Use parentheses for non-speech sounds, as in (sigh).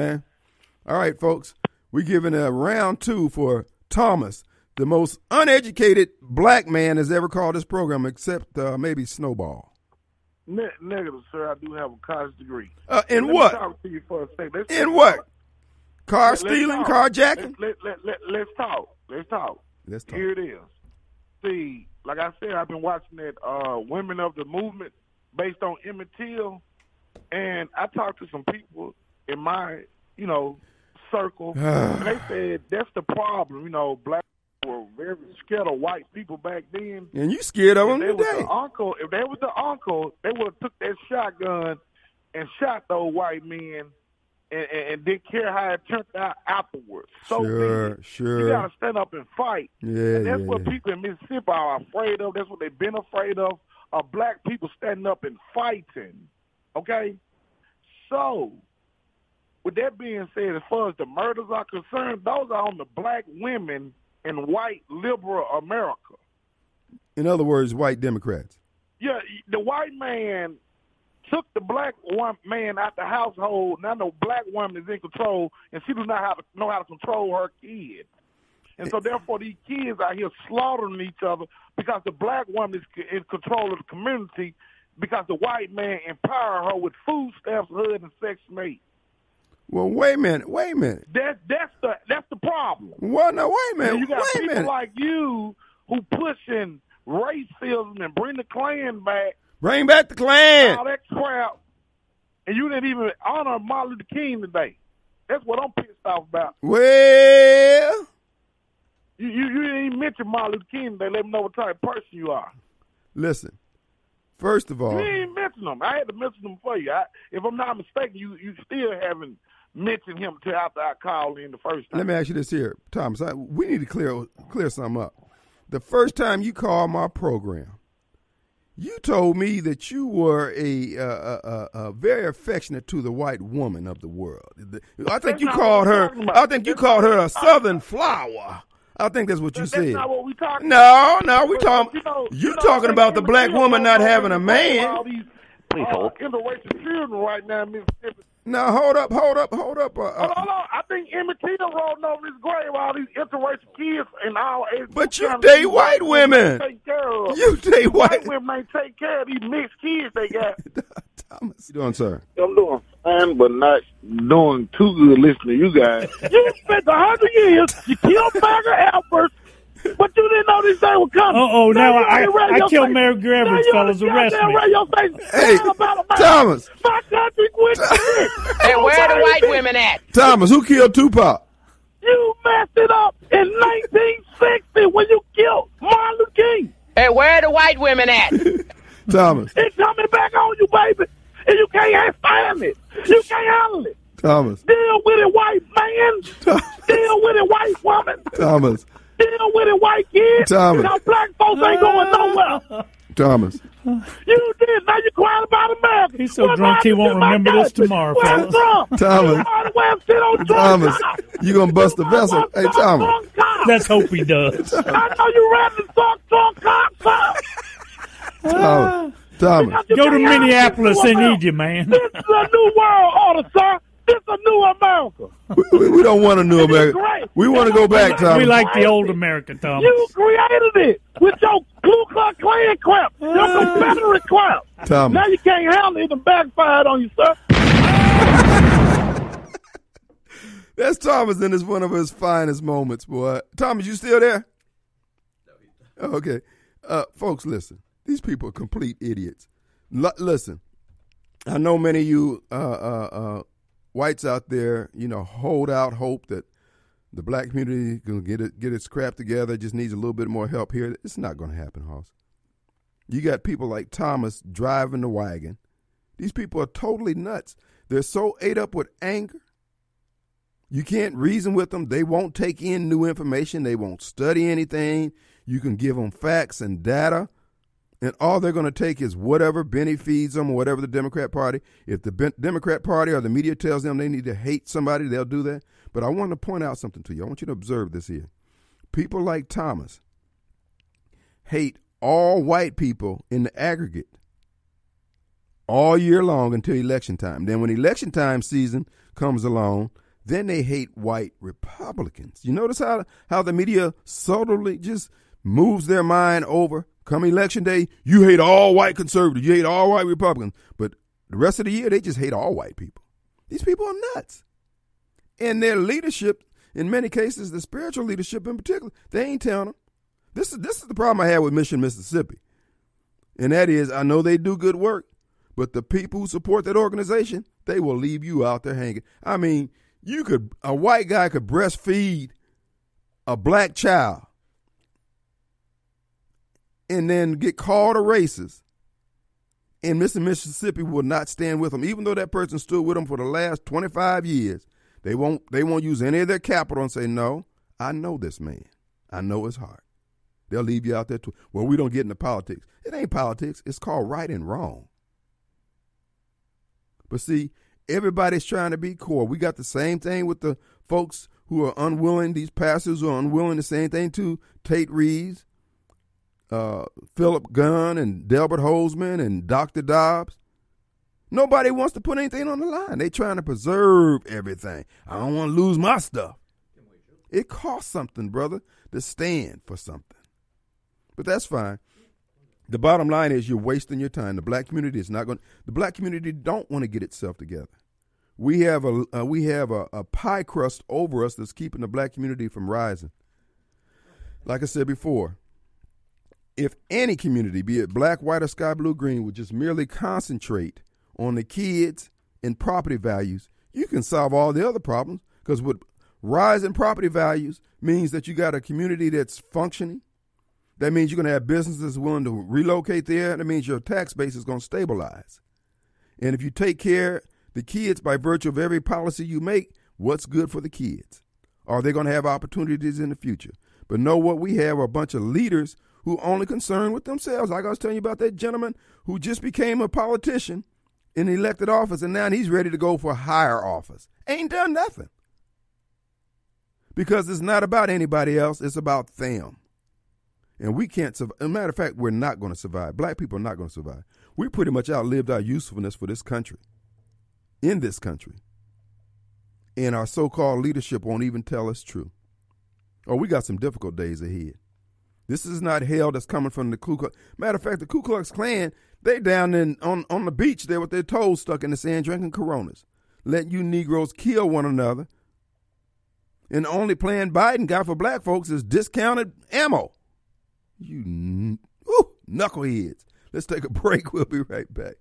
Man. All right, folks. We're giving a round two for Thomas, the most uneducated black man has ever called this program, except uh, maybe Snowball. Ne- negative, sir. I do have a college degree. Uh, in Let what? Talk to you for a second. Let's In what? Car Let's stealing, carjacking? Let, let, let, let, us talk. Let's talk. Let's talk. Here it is. See, like I said, I've been watching that uh, Women of the Movement based on Emmett Till, and I talked to some people in my, you know, circle, (sighs) and ah. they said that's the problem. You know, black people were very scared of white people back then. And you scared of If him they was today. the uncle, if they was the uncle, they would have took that shotgun and shot those white men, and, and, and didn't care how it turned out afterwards. So Sure, sure. You got to stand up and fight. Yeah, and that's yeah, what yeah. people in Mississippi are afraid of. That's what they've been afraid of. Are black people standing up and fighting? Okay. So, with that being said, as far as the murders are concerned, those are on the black women in white liberal America. In other words, white Democrats. Yeah, the white man took the black one man out the household. Now the black woman is in control, and she does not have to know how to control her kid. And so, therefore, these kids out here slaughtering each other because the black woman is in control of the community because the white man empower her with food stamps, hood, and sex mate. Well, wait a minute. Wait a minute. That that's the that's the problem. Well, no, wait a And minute. you got people minute. like you who pushing racism and bring the Klan back Bring back the Klan. all that crap, and you didn't even honor Martin Luther King today. That's what I'm pissed off about. Well, You you, you didn't even mention Martin Luther King They Let me know what type of person you are. listen. First of all, You didn't even mention him. I had to mention them for you. I, if I'm not mistaken, you you still haven't mentioned him till after I called in the first time. let me ask you this here, Thomas. I, we need to clear clear something up. The first time you called my program, you told me that you were a, uh, uh, uh, uh, very affectionate to the white woman of the world. The- I think That's you called her. I think you called her a southern flower. I think that's what you That's said. not what we talking. No, no, we But, talking. you know- You you know, talking about the black woman not having a all man. these, Please uh, hold. interracial children right now Mississippi. Now hold up, hold up, hold up. Uh, Hold uh, on, hold on. I think Emmett Till rolling over his grave all these interracial kids and all age. But you trying to date white women. Take care of. you say white white. women ain't take care of these mixed kids they got. (laughs) Thomas, you doing, sir? I'm doing fine, but not doing too good listening to you guys. you spent a hundred years. You killed Bagger Alpert, but you didn't know this day would come. Uh oh, now you I, on the I killed station. Mary Now Graverage, you on fellas. the Arrest goddamn me. radio station. Hey, about Thomas. My country quit (laughs) shit. Hey, where are the white women at? Thomas, who killed Tupac? You messed it up in 1960 when you killed Martin Luther King. Hey, where are the white women at? (laughs) Thomas, It's coming back on you, baby. And you can't stand it. You can't handle it. Thomas, Deal with it, white man. Deal with it, white woman. Thomas, Deal with it, white kid. Thomas. Now black folks ain't going nowhere. Thomas. You did. Now you're crying about America. He's so What drunk he won't remember this tomorrow, Where's fellas. Trump? (laughs) Thomas. You ought to go and sit on Trump's Thomas, you gonna bust the vessel? Hey, Thomas. Let's hope he does. I know you ready to suck Trump's cock, sir. Thomas, Thomas. Go to Minneapolis, this they need you, man. This is a new world order, sir. This is a new America. We, we- we don't want a new America. Great. We want to go back, Thomas. We like the old America, Thomas. You created it with your Ku Klux Klan crap, your Confederate crap. Thomas. Now you can't handle it and backfired on you, sir. (laughs) That's Thomas, and it's one of his finest moments, boy. Thomas, you still there? Oh, okay. Uh, folks, listen. These people are complete idiots. L- listen, I know many of you uh, uh, uh, whites out there, you know, hold out hope that the black community gonna get it get its crap together. Just needs a little bit more help here. It's not going to happen, Hoss. You got people like Thomas driving the wagon. These people are totally nuts. They're so ate up with anger. You can't reason with them. They won't take in new information. They won't study anything. You can give them facts and data, and all they're going to take is whatever Bennie feeds them or whatever the Democrat Party. If the Ben- Democrat Party or the media tells them they need to hate somebody, they'll do that. But I want to point out something to you. I want you to observe this here. People like Thomas hate all white people in the aggregate. all year long until election time. Then when election time season comes along, then they hate white Republicans. You notice how how the media subtly just moves their mind over. Come election day, you hate all white conservatives, you hate all white Republicans, but the rest of the year they just hate all white people. These people are nuts. And their leadership, in many cases, the spiritual leadership in particular, they ain't telling them. This is this is the problem I had with Mission Mississippi. And that is I know they do good work, but the people who support that organization, they will leave you out there hanging. I mean, you could a white guy could breastfeed a black child and then get called a racist and Mission Mississippi will not stand with them, even though that person stood with them for the last 25 years. They won't. They won't use any of their capital and say, "No, I know this man. I know his heart." They'll leave you out there. To, well, we don't get into politics. It ain't politics. It's called right and wrong. But see, everybody's trying to be core. We got the same thing with the folks who are unwilling. These pastors are unwilling. The same thing to Tate Reeves, uh, Philip Gunn, and Delbert Hosemann, and Dr. Dobbs. Nobody wants to put anything on the line. They're trying to preserve everything. I don't want to lose my stuff. It costs something, brother, to stand for something. But that's fine. The bottom line is you're wasting your time. The black community is not going. The black community don't want to get itself together. We have a uh, we have a, a pie crust over us that's keeping the black community from rising. Like I said before, if any community, be it black, white, or sky blue, green, would just merely concentrate on the kids and property values, you can solve all the other problems. Because with rising property values means that you got a community that's functioning. That means you're going to have businesses willing to relocate there. That means your tax base is going to stabilize. And if you take care the kids by virtue of every policy you make, what's good for the kids? Are they going to have opportunities in the future? But know what we have are a bunch of leaders who only concerned with themselves. Like I was telling you about that gentleman who just became a politician in elected office, and now he's ready to go for higher office. Ain't done nothing. Because it's not about anybody else, it's about them. And we can't survive. As a matter of fact, we're not going to survive. Black people are not going to survive. We pretty much outlived our usefulness for this country, in this country. And our so called leadership won't even tell us true. Oh, we got some difficult days ahead. This is not hell that's coming from the Ku Klux. Matter of fact, the Ku Klux Klan, they down in on, on the beach there with their toes stuck in the sand drinking Coronas, letting you Negroes kill one another. And the only plan Biden got for black folks is discounted ammo. You woo, knuckleheads. Let's take a (laughs) break. We'll be right back.